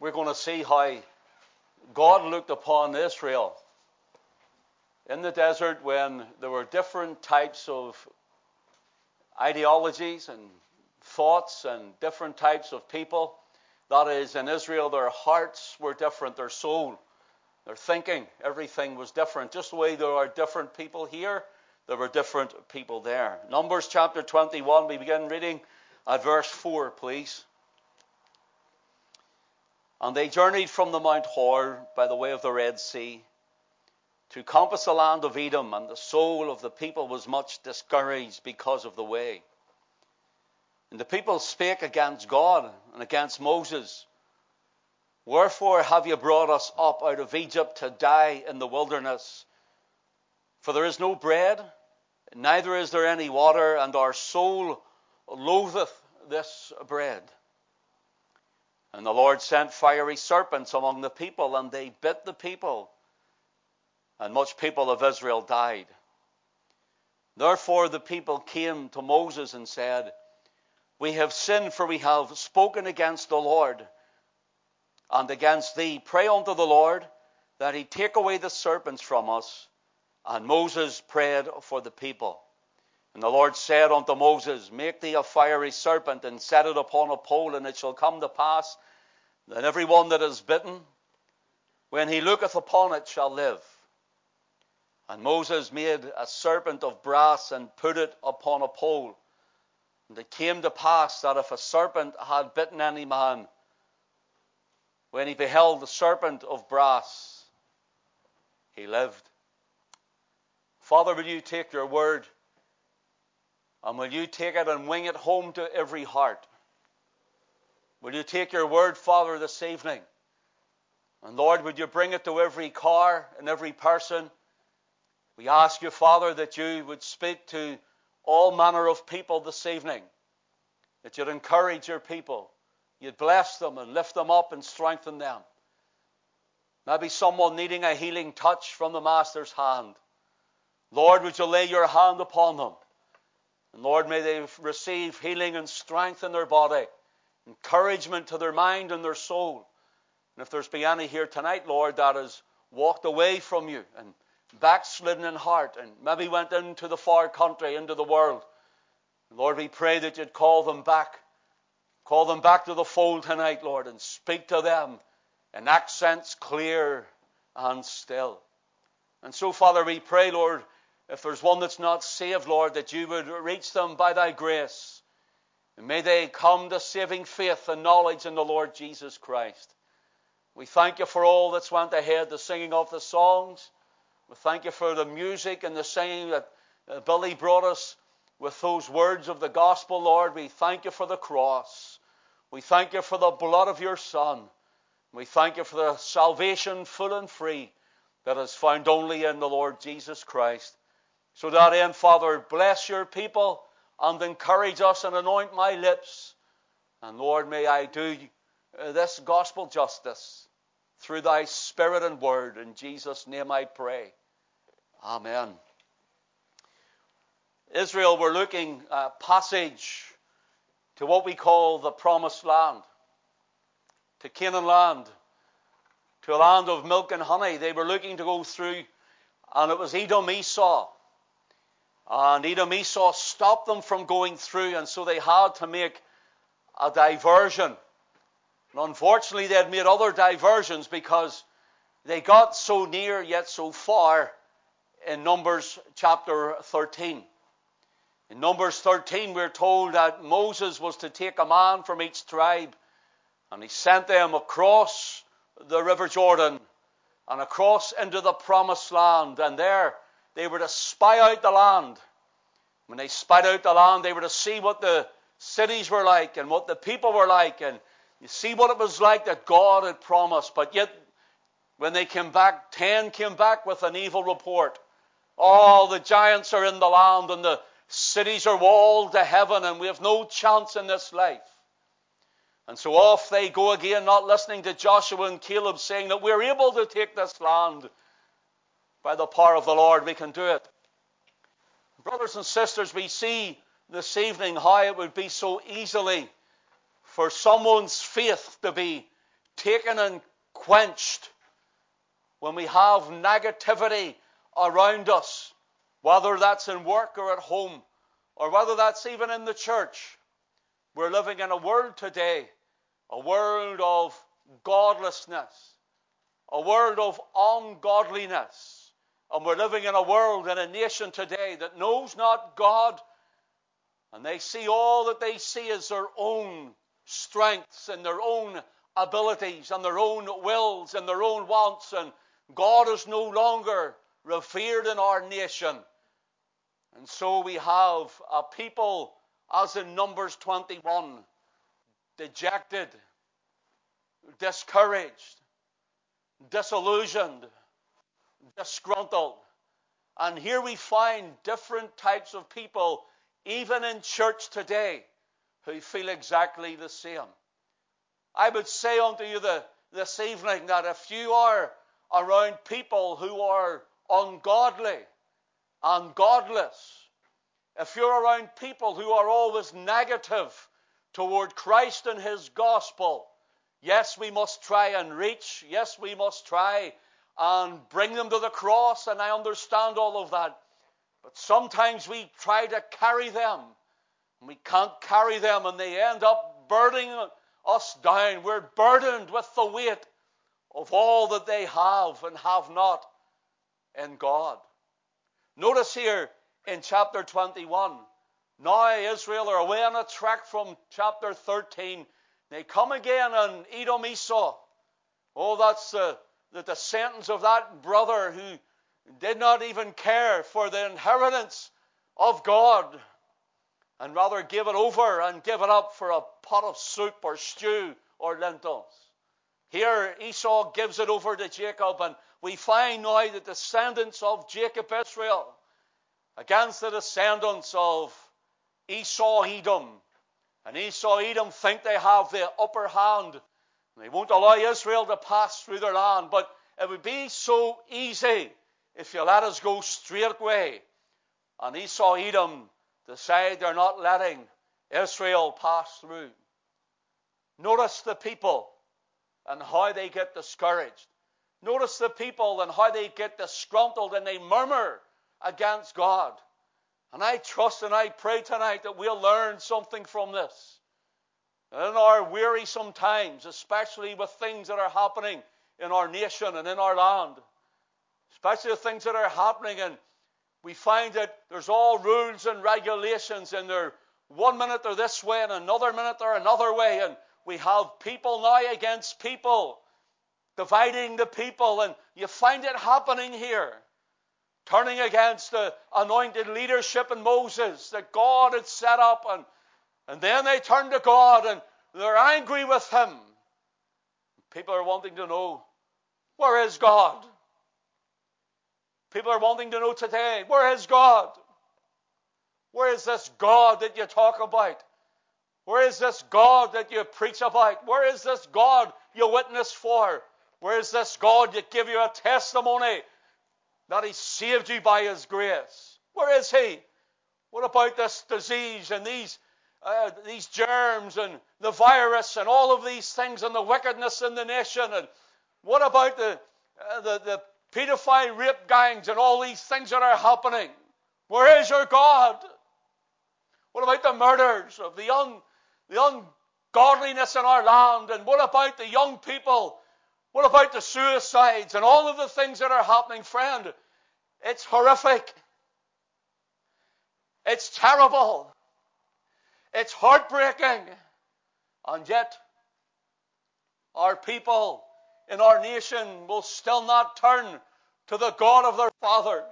we're going to see how God looked upon Israel in the desert when there were different types of ideologies and thoughts and different types of people. That is, in Israel, their hearts were different, their soul, their thinking, everything was different. Just the way there are different people here, there were different people there. Numbers chapter 21, we begin reading at verse 4, please. And they journeyed from the Mount Hor by the way of the Red Sea to compass the land of Edom, and the soul of the people was much discouraged because of the way. And the people spake against God and against Moses. Wherefore have you brought us up out of Egypt to die in the wilderness? For there is no bread, neither is there any water, and our soul loatheth this bread. And the Lord sent fiery serpents among the people, and they bit the people, and much people of Israel died. Therefore the people came to Moses and said, we have sinned, for we have spoken against the Lord and against thee. Pray unto the Lord that he take away the serpents from us. And Moses prayed for the people. And the Lord said unto Moses, Make thee a fiery serpent and set it upon a pole, and it shall come to pass that every one that is bitten, when he looketh upon it, shall live. And Moses made a serpent of brass and put it upon a pole. And it came to pass that if a serpent had bitten any man, when he beheld the serpent of brass, he lived. Father, will you take your word and will you take it and wing it home to every heart? Will you take your word, Father, this evening? And Lord, would you bring it to every car and every person? We ask you, Father, that you would speak to all manner of people this evening. That you'd encourage your people. You'd bless them and lift them up and strengthen them. Maybe someone needing a healing touch from the Master's hand. Lord, would you lay your hand upon them? And Lord, may they receive healing and strength in their body, encouragement to their mind and their soul. And if there's been any here tonight, Lord, that has walked away from you and backslidden in heart and maybe went into the far country, into the world. Lord, we pray that you'd call them back. Call them back to the fold tonight, Lord, and speak to them in accents clear and still. And so, Father, we pray, Lord, if there's one that's not saved, Lord, that you would reach them by thy grace. And may they come to saving faith and knowledge in the Lord Jesus Christ. We thank you for all that's went ahead, the singing of the songs. We thank you for the music and the singing that Billy brought us with those words of the gospel, Lord. We thank you for the cross. We thank you for the blood of your Son. We thank you for the salvation full and free that is found only in the Lord Jesus Christ. So that end, Father, bless your people and encourage us and anoint my lips. And Lord, may I do uh, this gospel justice through thy Spirit and word. In Jesus' name I pray. Amen. Israel were looking a passage to what we call the promised land, to Canaan land, to a land of milk and honey. They were looking to go through, and it was Edom Esau. And Edom Esau stopped them from going through, and so they had to make a diversion. And unfortunately, they had made other diversions because they got so near yet so far in Numbers chapter 13. In Numbers 13, we're told that Moses was to take a man from each tribe, and he sent them across the River Jordan and across into the promised land. And there they were to spy out the land. When they spied out the land, they were to see what the cities were like and what the people were like and you see what it was like that God had promised, but yet when they came back, ten came back with an evil report. All the giants are in the land and the cities are walled to heaven and we have no chance in this life. And so off they go again, not listening to Joshua and Caleb saying that we're able to take this land. By the power of the Lord, we can do it. Brothers and sisters, we see this evening how it would be so easily for someone's faith to be taken and quenched when we have negativity around us, whether that's in work or at home, or whether that's even in the church. We're living in a world today, a world of godlessness, a world of ungodliness. And we're living in a world, and a nation today that knows not God, and they see all that they see as their own strengths and their own abilities and their own wills and their own wants. And God is no longer revered in our nation. And so we have a people, as in Numbers 21, dejected, discouraged, disillusioned, disgruntled. And here we find different types of people, even in church today, who feel exactly the same. I would say unto you the, this evening that if you are around people who are ungodly and godless, if you're around people who are always negative toward Christ and His gospel, yes, we must try and reach. Yes, we must try and bring them to the cross, and I understand all of that. But sometimes we try to carry them, and we can't carry them, and they end up burdening us down. We're burdened with the weight of all that they have and have not in God. Notice here in chapter 21, now Israel are away on a trek from chapter 13. They come again on Edom Esau. Oh, that's the, the, the sentence of that brother who did not even care for the inheritance of God and rather give it over and give it up for a pot of soup or stew or lentils. Here, Esau gives it over to Jacob, and we find now the descendants of Jacob Israel against the descendants of Esau Edom. And Esau Edom think they have the upper hand. They won't allow Israel to pass through their land, but it would be so easy if you let us go straightway. And Esau Edom decide they're not letting Israel pass through. Notice the people and how they get discouraged. Notice the people and how they get disgruntled and they murmur against God. And I trust and I pray tonight that we'll learn something from this. In our wearisome times, especially with things that are happening in our nation and in our land, especially the things that are happening, and we find that there's all rules and regulations, and they're one minute they're this way, and another minute they're another way, and we have people now against people, dividing the people, and you find it happening here. Turning against the anointed leadership in Moses that God had set up, and, and then they turn to God and they're angry with Him. People are wanting to know where is God? People are wanting to know today where is God? Where is this God that you talk about? Where is this God that you preach about? Where is this God you witness for? Where is this God that give you a testimony that He saved you by His grace? Where is He? What about this disease and these, uh, these germs and the virus and all of these things and the wickedness in the nation? And what about the, uh, the, the pedophile rape gangs and all these things that are happening? Where is your God? What about the murders of the young the ungodliness in our land? And what about the young people? What about the suicides and all of the things that are happening, friend? It's horrific. It's terrible. It's heartbreaking. And yet, our people in our nation will still not turn to the God of their fathers.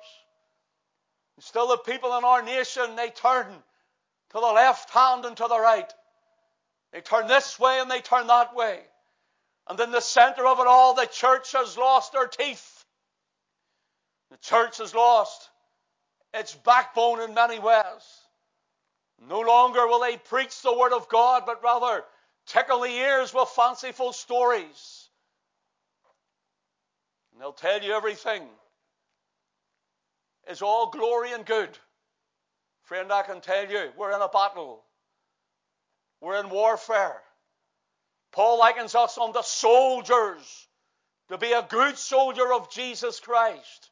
Still, the people in our nation, they turn to the left hand and to the right. They turn this way and they turn that way. And in the center of it all, the church has lost her teeth. The church has lost its backbone in many ways. No longer will they preach the Word of God, but rather tickle the ears with fanciful stories. And they'll tell you everything is all glory and good. Friend, I can tell you, we're in a battle. We're in warfare. Paul likens us unto soldiers to be a good soldier of Jesus Christ,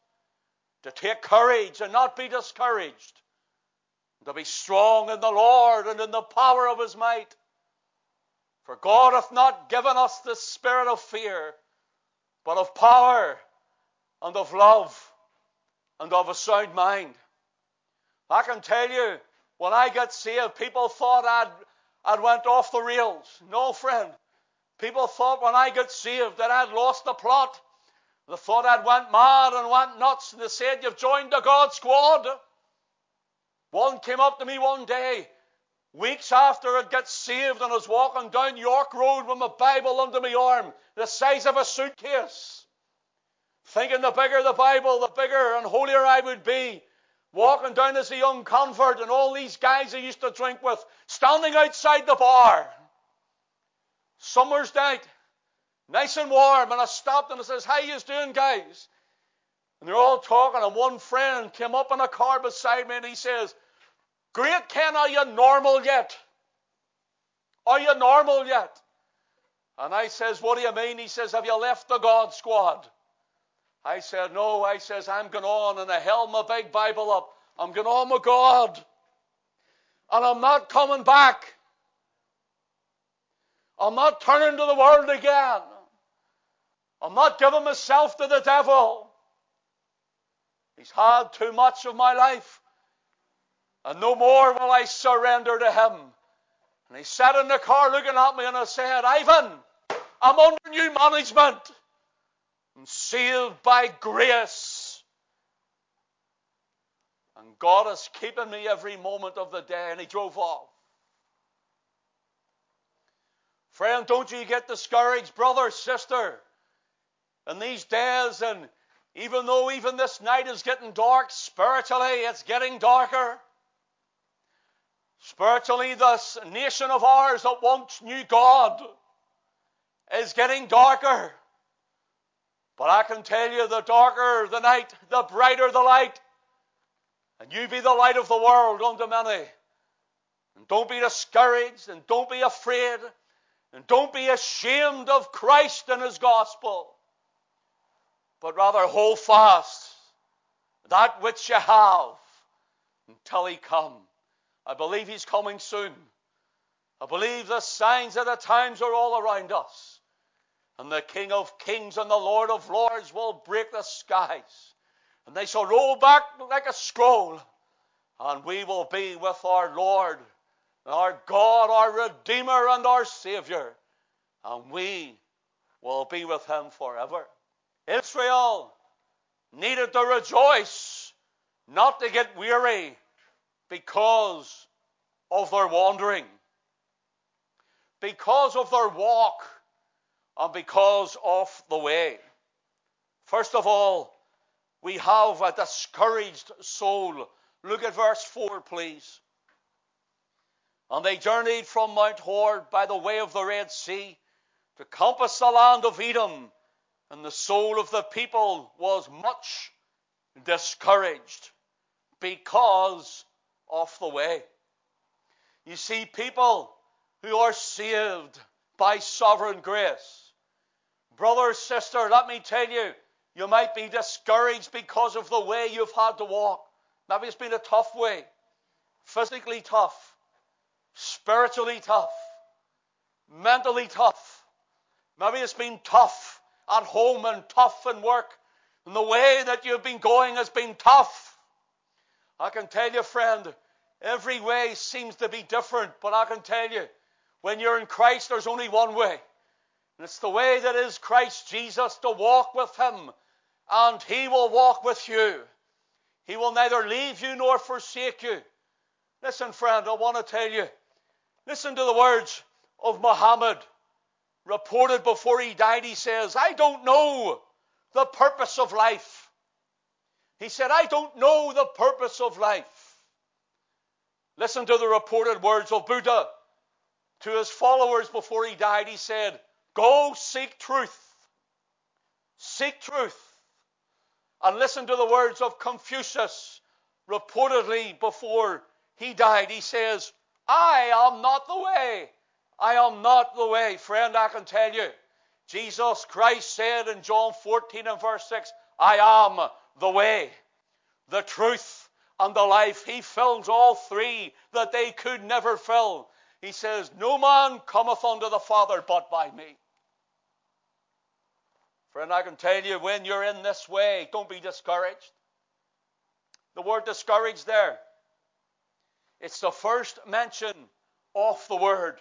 to take courage and not be discouraged, to be strong in the Lord and in the power of his might. For God hath not given us the spirit of fear, but of power and of love and of a sound mind. I can tell you, when I got saved, people thought I'd, I'd went off the rails. No, friend. People thought when I got saved that I'd lost the plot. They thought I'd went mad and went nuts, and they said, You've joined the God squad. One came up to me one day, weeks after I'd got saved, and I was walking down York Road with my Bible under my arm, the size of a suitcase. Thinking the bigger the Bible, the bigger and holier I would be. Walking down as a young convert, and all these guys I used to drink with standing outside the bar. Summer's night, nice and warm, and I stopped and I says, How you doing, guys? And they're all talking, and one friend came up in a car beside me and he says, Great Ken, are you normal yet? Are you normal yet? And I says, What do you mean? He says, Have you left the God squad? I said, No. I says, I'm going on, and I held my big Bible up. I'm going on with God. And I'm not coming back. I'm not turning to the world again. I'm not giving myself to the devil. He's had too much of my life. And no more will I surrender to him. And he sat in the car looking at me and I said, Ivan, I'm under new management and sealed by grace. And God is keeping me every moment of the day. And he drove off. Friend, don't you get discouraged, brother, sister, in these days. And even though even this night is getting dark, spiritually it's getting darker. Spiritually, this nation of ours that once knew God is getting darker. But I can tell you, the darker the night, the brighter the light. And you be the light of the world unto many. And don't be discouraged and don't be afraid. And don't be ashamed of Christ and His gospel. But rather hold fast that which you have until He come. I believe He's coming soon. I believe the signs of the times are all around us. And the King of Kings and the Lord of Lords will break the skies. And they shall roll back like a scroll. And we will be with our Lord, our God, our Redeemer, and our Savior. And we will be with Him forever. Israel needed to rejoice, not to get weary because of their wandering, because of their walk and because of the way. First of all, we have a discouraged soul. Look at verse 4, please. And they journeyed from Mount Hor by the way of the Red Sea to compass the land of Edom, and the soul of the people was much discouraged because of the way. You see, people who are saved by sovereign grace Brother, sister, let me tell you, you might be discouraged because of the way you've had to walk. Maybe it's been a tough way, physically tough, spiritually tough, mentally tough. Maybe it's been tough at home and tough in work. And the way that you've been going has been tough. I can tell you, friend, every way seems to be different, but I can tell you, when you're in Christ, there's only one way. And it's the way that is Christ Jesus to walk with Him, and He will walk with you. He will neither leave you nor forsake you. Listen, friend, I want to tell you. Listen to the words of Muhammad. Reported before he died, he says, I don't know the purpose of life. He said, I don't know the purpose of life. Listen to the reported words of Buddha to his followers before he died. He said, Go seek truth. Seek truth. And listen to the words of Confucius, reportedly before he died. He says, I am not the way, I am not the way. Friend, I can tell you, Jesus Christ said in John 14 and verse 6, I am the way, the truth, and the life. He fills all three that they could never fill. He says, No man cometh unto the Father but by me. Friend, I can tell you when you're in this way, don't be discouraged. The word discouraged there, it's the first mention of the word.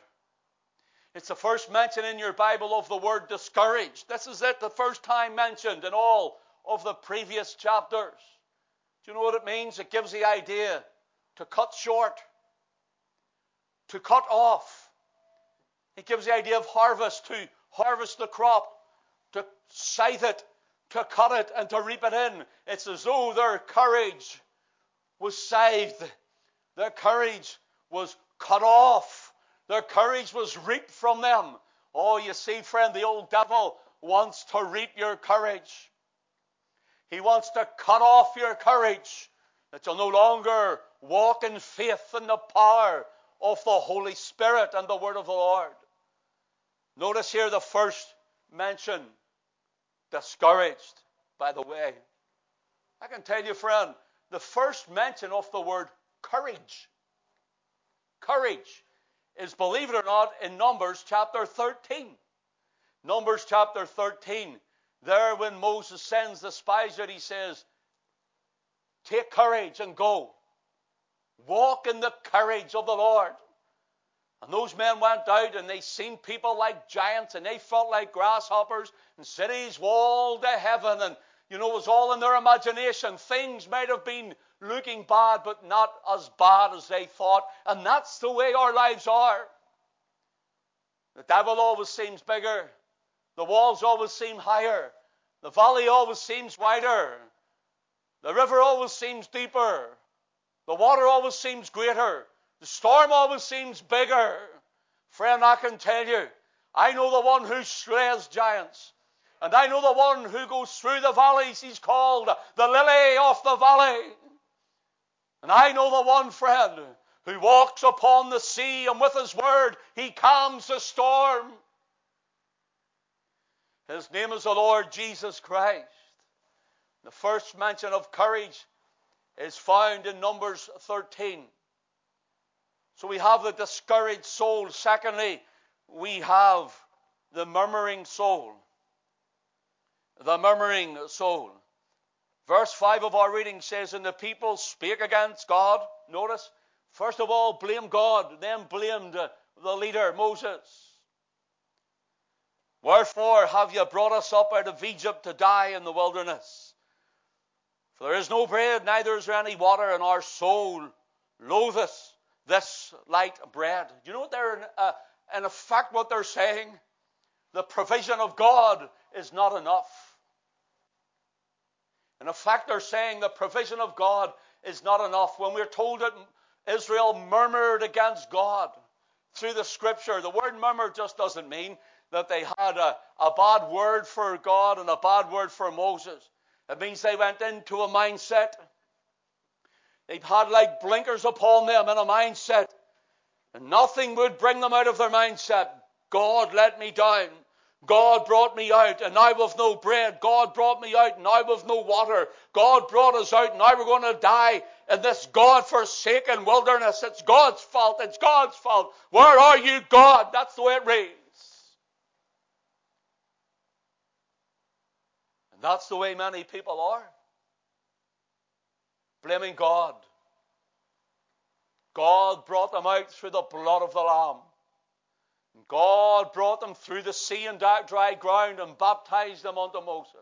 It's the first mention in your Bible of the word discouraged. This is it, the first time mentioned in all of the previous chapters. Do you know what it means? It gives the idea to cut short, to cut off. It gives the idea of harvest, to harvest the crop, to scythe it, to cut it, and to reap it in. It's as though their courage was scythed, their courage was cut off, their courage was reaped from them. Oh, you see, friend, the old devil wants to reap your courage. He wants to cut off your courage that you'll no longer walk in faith and the power of the Holy Spirit and the word of the Lord. Notice here the first mention discouraged by the way. I can tell you, friend, the first mention of the word courage, courage, is, believe it or not, in Numbers chapter 13. Numbers chapter 13. There, when Moses sends the spies out, he says, Take courage and go. Walk in the courage of the Lord. And those men went out and they seen people like giants and they felt like grasshoppers and cities walled to heaven and you know it was all in their imagination. Things might have been looking bad, but not as bad as they thought. And that's the way our lives are. The devil always seems bigger. The walls always seem higher. The valley always seems wider. The river always seems deeper. The water always seems greater. The storm always seems bigger. Friend, I can tell you, I know the one who slays giants. And I know the one who goes through the valleys. He's called the lily of the valley. And I know the one friend who walks upon the sea and with his word he calms the storm. His name is the Lord Jesus Christ. The first mention of courage is found in Numbers 13. So we have the discouraged soul. Secondly, we have the murmuring soul. The murmuring soul. Verse 5 of our reading says, And the people spake against God. Notice, first of all, blame God, then blamed the leader, Moses. Wherefore have you brought us up out of Egypt to die in the wilderness? For there is no bread, neither is there any water, and our soul loatheth this light bread. You know what they're, uh, in effect, what they're saying? The provision of God is not enough. And in fact, they're saying the provision of God is not enough. When we're told that Israel murmured against God through the scripture, the word murmur just doesn't mean that they had a, a bad word for God and a bad word for Moses. It means they went into a mindset They've had like blinkers upon them in a mindset. And nothing would bring them out of their mindset. God let me down. God brought me out, and now with no bread. God brought me out, and now with no water. God brought us out, and now we're going to die in this God forsaken wilderness. It's God's fault. It's God's fault. Where are you, God? That's the way it reads. And that's the way many people are blaming God. God brought them out through the blood of the Lamb. God brought them through the sea and dry ground and baptized them unto Moses.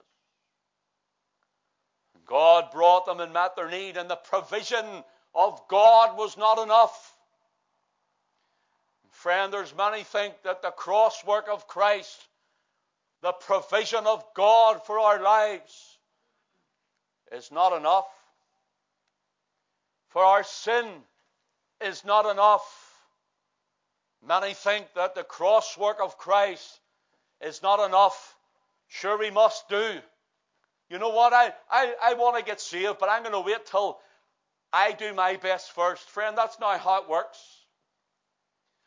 God brought them and met their need, and the provision of God was not enough. Friend, there's many think that the cross work of Christ, the provision of God for our lives, is not enough. For our sin is not enough. Many think that the cross work of Christ is not enough. Sure, we must do. You know what? I, I, I want to get saved, but I'm going to wait till I do my best first. Friend, that's not how it works.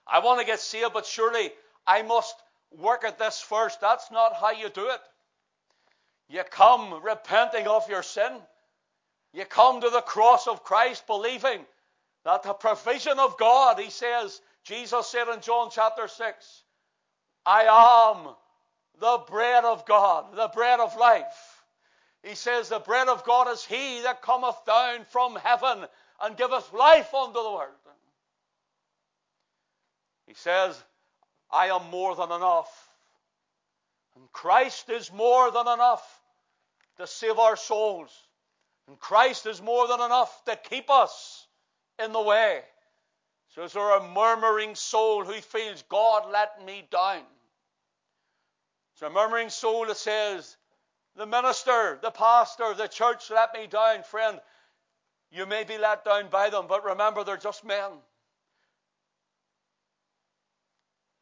I want to get saved, but surely I must work at this first. That's not how you do it. You come repenting of your sin. You come to the cross of Christ believing that the provision of God, he says, Jesus said in John chapter 6, I am the bread of God, the bread of life. He says, The bread of God is he that cometh down from heaven and giveth life unto the world. He says, I am more than enough. And Christ is more than enough to save our souls. And Christ is more than enough to keep us in the way. So is there a murmuring soul who feels, God let me down? It's a murmuring soul that says, the minister, the pastor, the church let me down. Friend, you may be let down by them, but remember they're just men.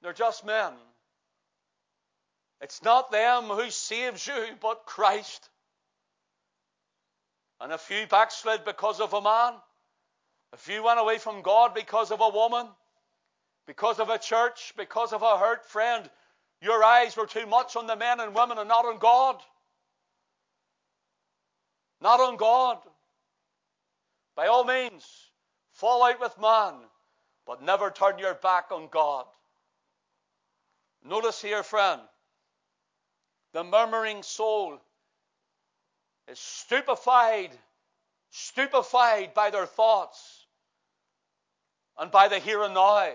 They're just men. It's not them who saves you, but Christ. And if you backslid because of a man, if you went away from God because of a woman, because of a church, because of a hurt friend, your eyes were too much on the men and women and not on God. Not on God. By all means, fall out with man, but never turn your back on God. Notice here, friend, the murmuring soul is stupefied, stupefied by their thoughts and by the here and now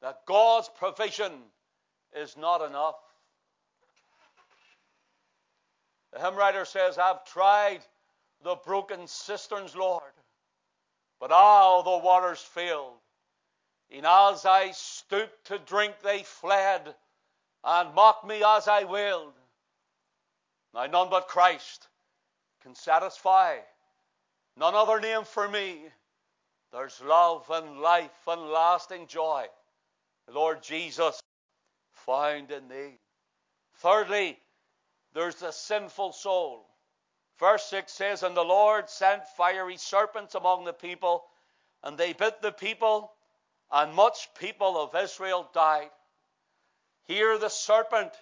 that God's provision is not enough. The hymn writer says, I've tried the broken cisterns, Lord, but all the waters failed. And as I stooped to drink, they fled and mocked me as I wailed. Now, none but Christ can satisfy, none other name for me. There's love and life and lasting joy. Lord Jesus, found in thee. Thirdly, there's the sinful soul. Verse 6 says, And the Lord sent fiery serpents among the people, and they bit the people, and much people of Israel died. Here the serpent,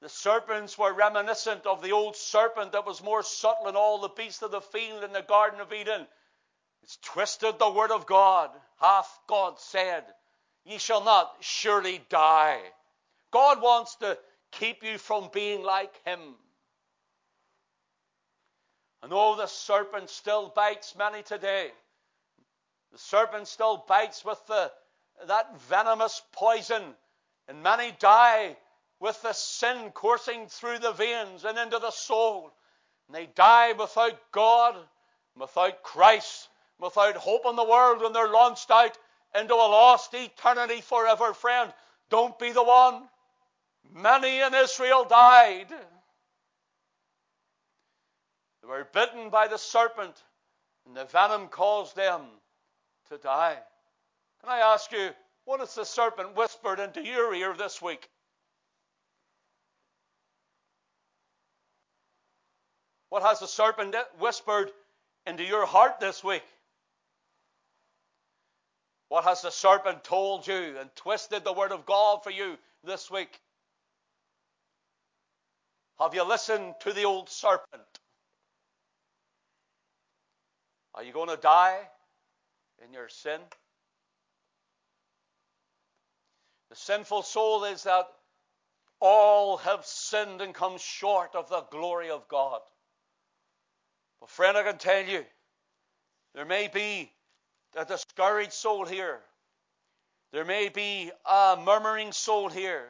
the serpents were reminiscent of the old serpent that was more subtle than all the beasts of the field in the Garden of Eden. It's twisted the word of God. Hath God said, Ye shall not surely die. God wants to keep you from being like him. And oh, the serpent still bites many today. The serpent still bites with the, that venomous poison, and many die with the sin coursing through the veins and into the soul. And they die without God, without Christ, without hope in the world, and they're launched out into a lost eternity forever. Friend, don't be the one. Many in Israel died. They were bitten by the serpent, and the venom caused them to die. Can I ask you, what has the serpent whispered into your ear this week? What has the serpent whispered into your heart this week? What has the serpent told you and twisted the word of God for you this week? Have you listened to the old serpent? Are you going to die in your sin? The sinful soul is that all have sinned and come short of the glory of God. But, friend, I can tell you, there may be a discouraged soul here. There may be a murmuring soul here.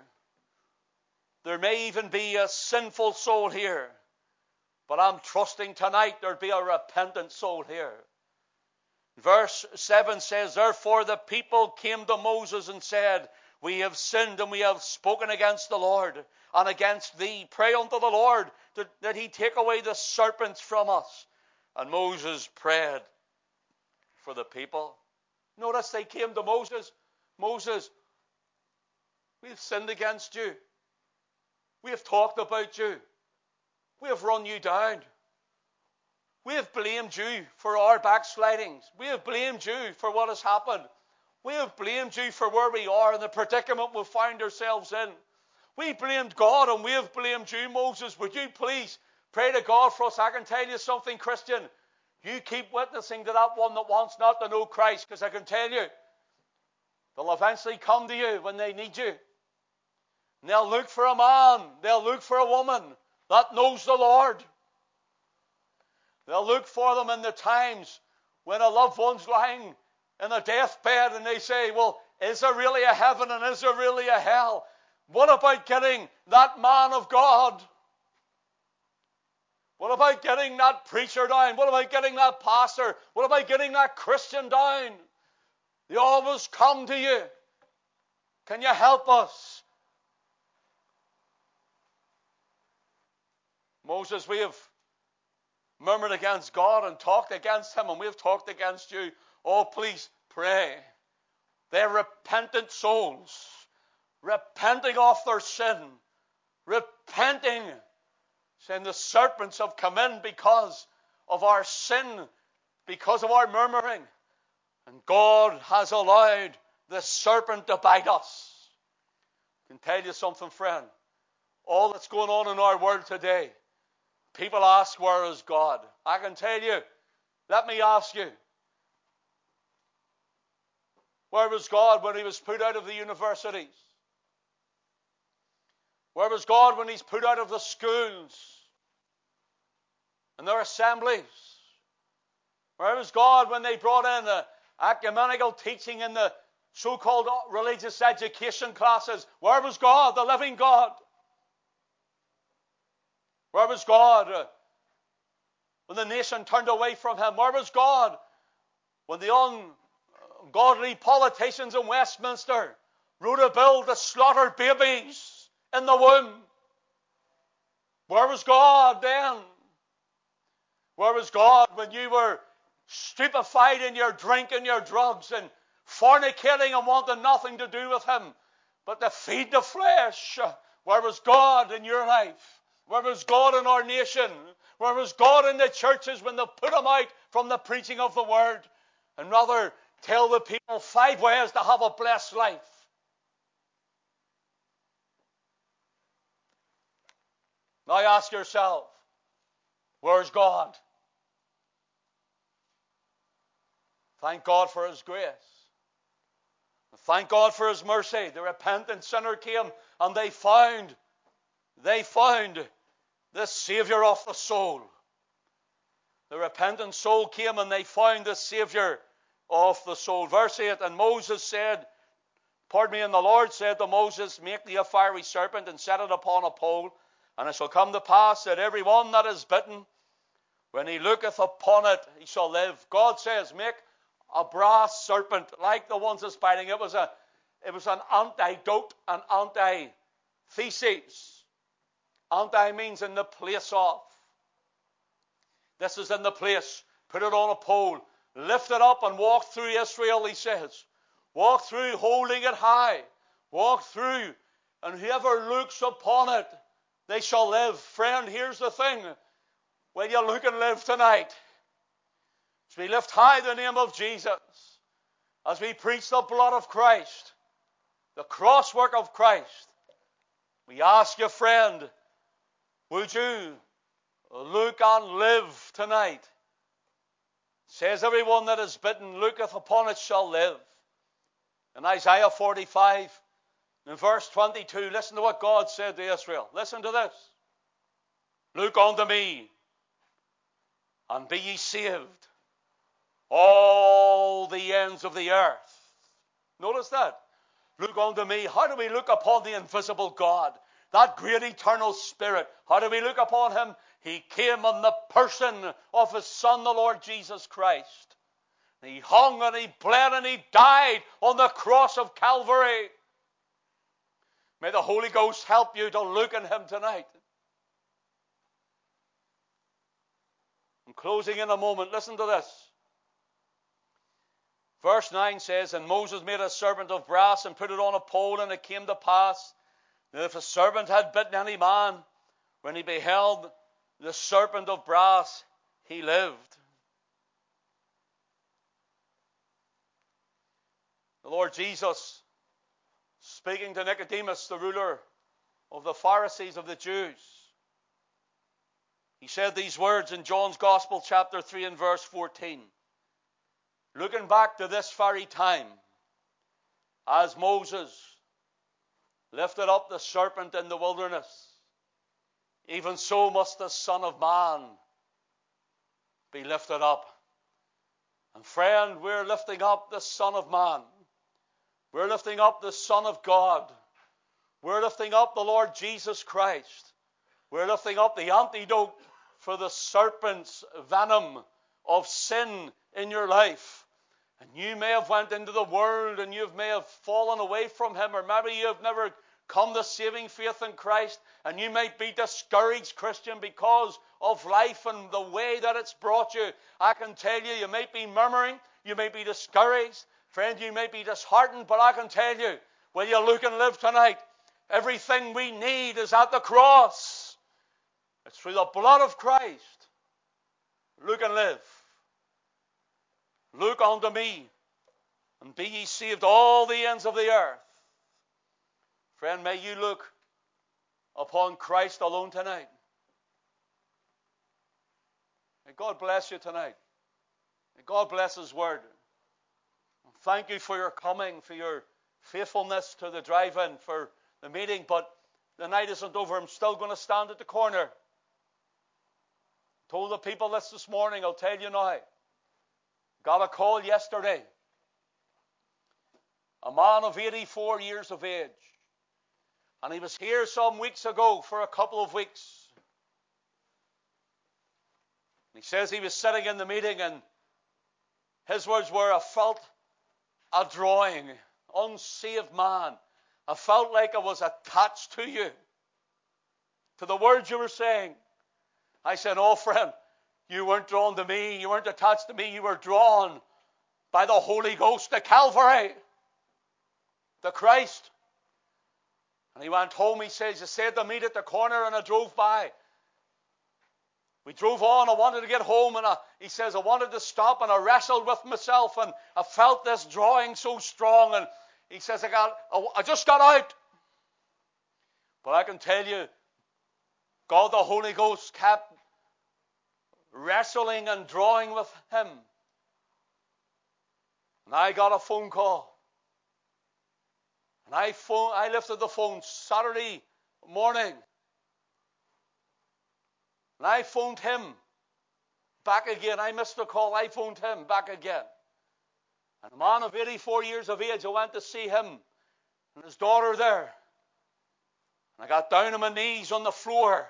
There may even be a sinful soul here. But I'm trusting tonight there'll be a repentant soul here. Verse 7 says, Therefore the people came to Moses and said, We have sinned and we have spoken against the Lord and against thee. Pray unto the Lord that, that he take away the serpents from us. And Moses prayed for the people. Notice they came to Moses. Moses, we've sinned against you. We have talked about you. We have run you down. We have blamed you for our backslidings. We have blamed you for what has happened. We have blamed you for where we are and the predicament we find ourselves in. We blamed God and we have blamed you, Moses. Would you please pray to God for us? I can tell you something, Christian. You keep witnessing to that one that wants not to know Christ, because I can tell you, they'll eventually come to you when they need you. And they'll look for a man, they'll look for a woman that knows the Lord. They'll look for them in the times when a loved one's lying in a deathbed and they say, Well, is there really a heaven and is there really a hell? What about getting that man of God? What about getting that preacher down? What about getting that pastor? What about getting that Christian down? They always come to you. Can you help us? Moses, we have murmured against God and talked against Him, and we have talked against you. Oh, please pray. They're repentant souls, repenting of their sin, repenting, saying the serpents have come in because of our sin, because of our murmuring. And God has allowed the serpent to bite us. I can tell you something, friend. All that's going on in our world today People ask, Where is God? I can tell you, let me ask you, where was God when he was put out of the universities? Where was God when he's put out of the schools and their assemblies? Where was God when they brought in the ecumenical teaching in the so called religious education classes? Where was God, the living God? Where was God uh, when the nation turned away from him? Where was God when the ungodly politicians in Westminster wrote a bill to slaughter babies in the womb? Where was God then? Where was God when you were stupefied in your drink and your drugs and fornicating and wanting nothing to do with Him but to feed the flesh? Where was God in your life? Where was God in our nation? Where was God in the churches when they put him out from the preaching of the word? And rather tell the people five ways to have a blessed life. Now ask yourself, where's God? Thank God for His grace. Thank God for His mercy. The repentant sinner came and they found, they found the Savior of the soul. The repentant soul came and they found the Savior of the soul. Verse 8 And Moses said, Pardon me, and the Lord said to Moses, Make thee a fiery serpent and set it upon a pole. And it shall come to pass that every one that is bitten, when he looketh upon it, he shall live. God says, Make a brass serpent like the ones that's biting. It was a it was an antidote, an antithesis Anti means in the place of. This is in the place. Put it on a pole. Lift it up and walk through Israel, he says. Walk through holding it high. Walk through, and whoever looks upon it, they shall live. Friend, here's the thing. Will you look and live tonight? As we lift high the name of Jesus, as we preach the blood of Christ, the cross work of Christ, we ask you, friend, would you look and live tonight? says everyone that is bitten looketh upon it shall live. In Isaiah 45, in verse 22, listen to what God said to Israel. Listen to this. Look unto me, and be ye saved, all the ends of the earth. Notice that. Look unto me. How do we look upon the invisible God? that great eternal Spirit. How do we look upon him? He came in the person of his Son, the Lord Jesus Christ. He hung and he bled and he died on the cross of Calvary. May the Holy Ghost help you to look in him tonight. I'm closing in a moment. Listen to this. Verse 9 says, And Moses made a serpent of brass and put it on a pole, and it came to pass that if a serpent had bitten any man, when he beheld the serpent of brass, he lived. The Lord Jesus, speaking to Nicodemus, the ruler of the Pharisees of the Jews, he said these words in John's Gospel, chapter 3, and verse 14. Looking back to this very time, as Moses lifted up the serpent in the wilderness, even so must the Son of Man be lifted up. And friend, we're lifting up the Son of Man. We're lifting up the Son of God. We're lifting up the Lord Jesus Christ. We're lifting up the antidote for the serpent's venom of sin in your life. And you may have went into the world and you may have fallen away from him, or maybe you have never come to saving faith in Christ, and you might be discouraged, Christian, because of life and the way that it's brought you. I can tell you, you might be murmuring, you may be discouraged, friend, you may be disheartened, but I can tell you, will you look and live tonight? Everything we need is at the cross. It's through the blood of Christ. Look and live. Look unto me, and be ye saved all the ends of the earth. Friend, may you look upon Christ alone tonight. May God bless you tonight. May God bless His word. Thank you for your coming, for your faithfulness to the drive in, for the meeting. But the night isn't over. I'm still going to stand at the corner. Told the people this this morning, I'll tell you now. Got a call yesterday. A man of 84 years of age. And he was here some weeks ago for a couple of weeks. He says he was sitting in the meeting and his words were, I felt a drawing, unsaved man. I felt like I was attached to you, to the words you were saying. I said, Oh, friend, you weren't drawn to me. You weren't attached to me. You were drawn by the Holy Ghost to Calvary, to Christ. And he went home. He says, He said to meet at the corner, and I drove by. Drove on. I wanted to get home, and I, he says, I wanted to stop, and I wrestled with myself, and I felt this drawing so strong. And he says, I got, I just got out. But I can tell you, God the Holy Ghost kept wrestling and drawing with him. And I got a phone call. And I, phone, I lifted the phone Saturday morning. And I phoned him back again. I missed the call. I phoned him back again. And a man of 84 years of age, I went to see him and his daughter there. And I got down on my knees on the floor.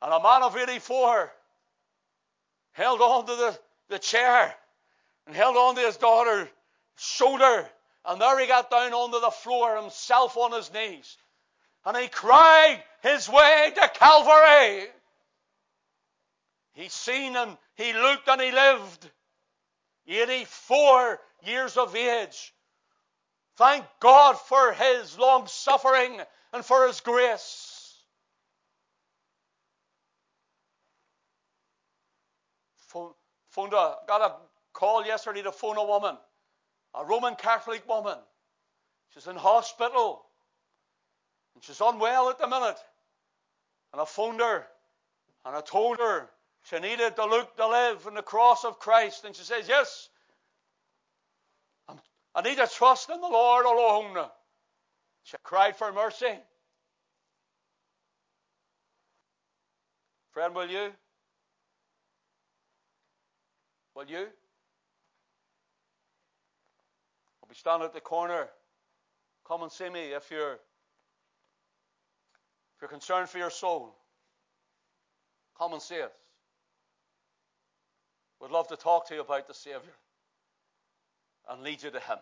And a man of 84 held on to the, the chair and held on to his daughter's shoulder. And there he got down onto the floor himself on his knees. And he cried his way to Calvary. He seen and he looked and he lived. 84 years of age. Thank God for his long suffering and for his grace. phoned a, got a call yesterday to phone a woman, a Roman Catholic woman. She's in hospital and she's unwell at the minute. And I phoned her and I told her she needed to look to live in the cross of Christ. And she says, Yes, I need to trust in the Lord alone. She cried for mercy. Friend, will you? Will you? I'll be standing at the corner. Come and see me if you're if you're concerned for your soul. Come and see us. We'd love to talk to you about the Savior and lead you to Him.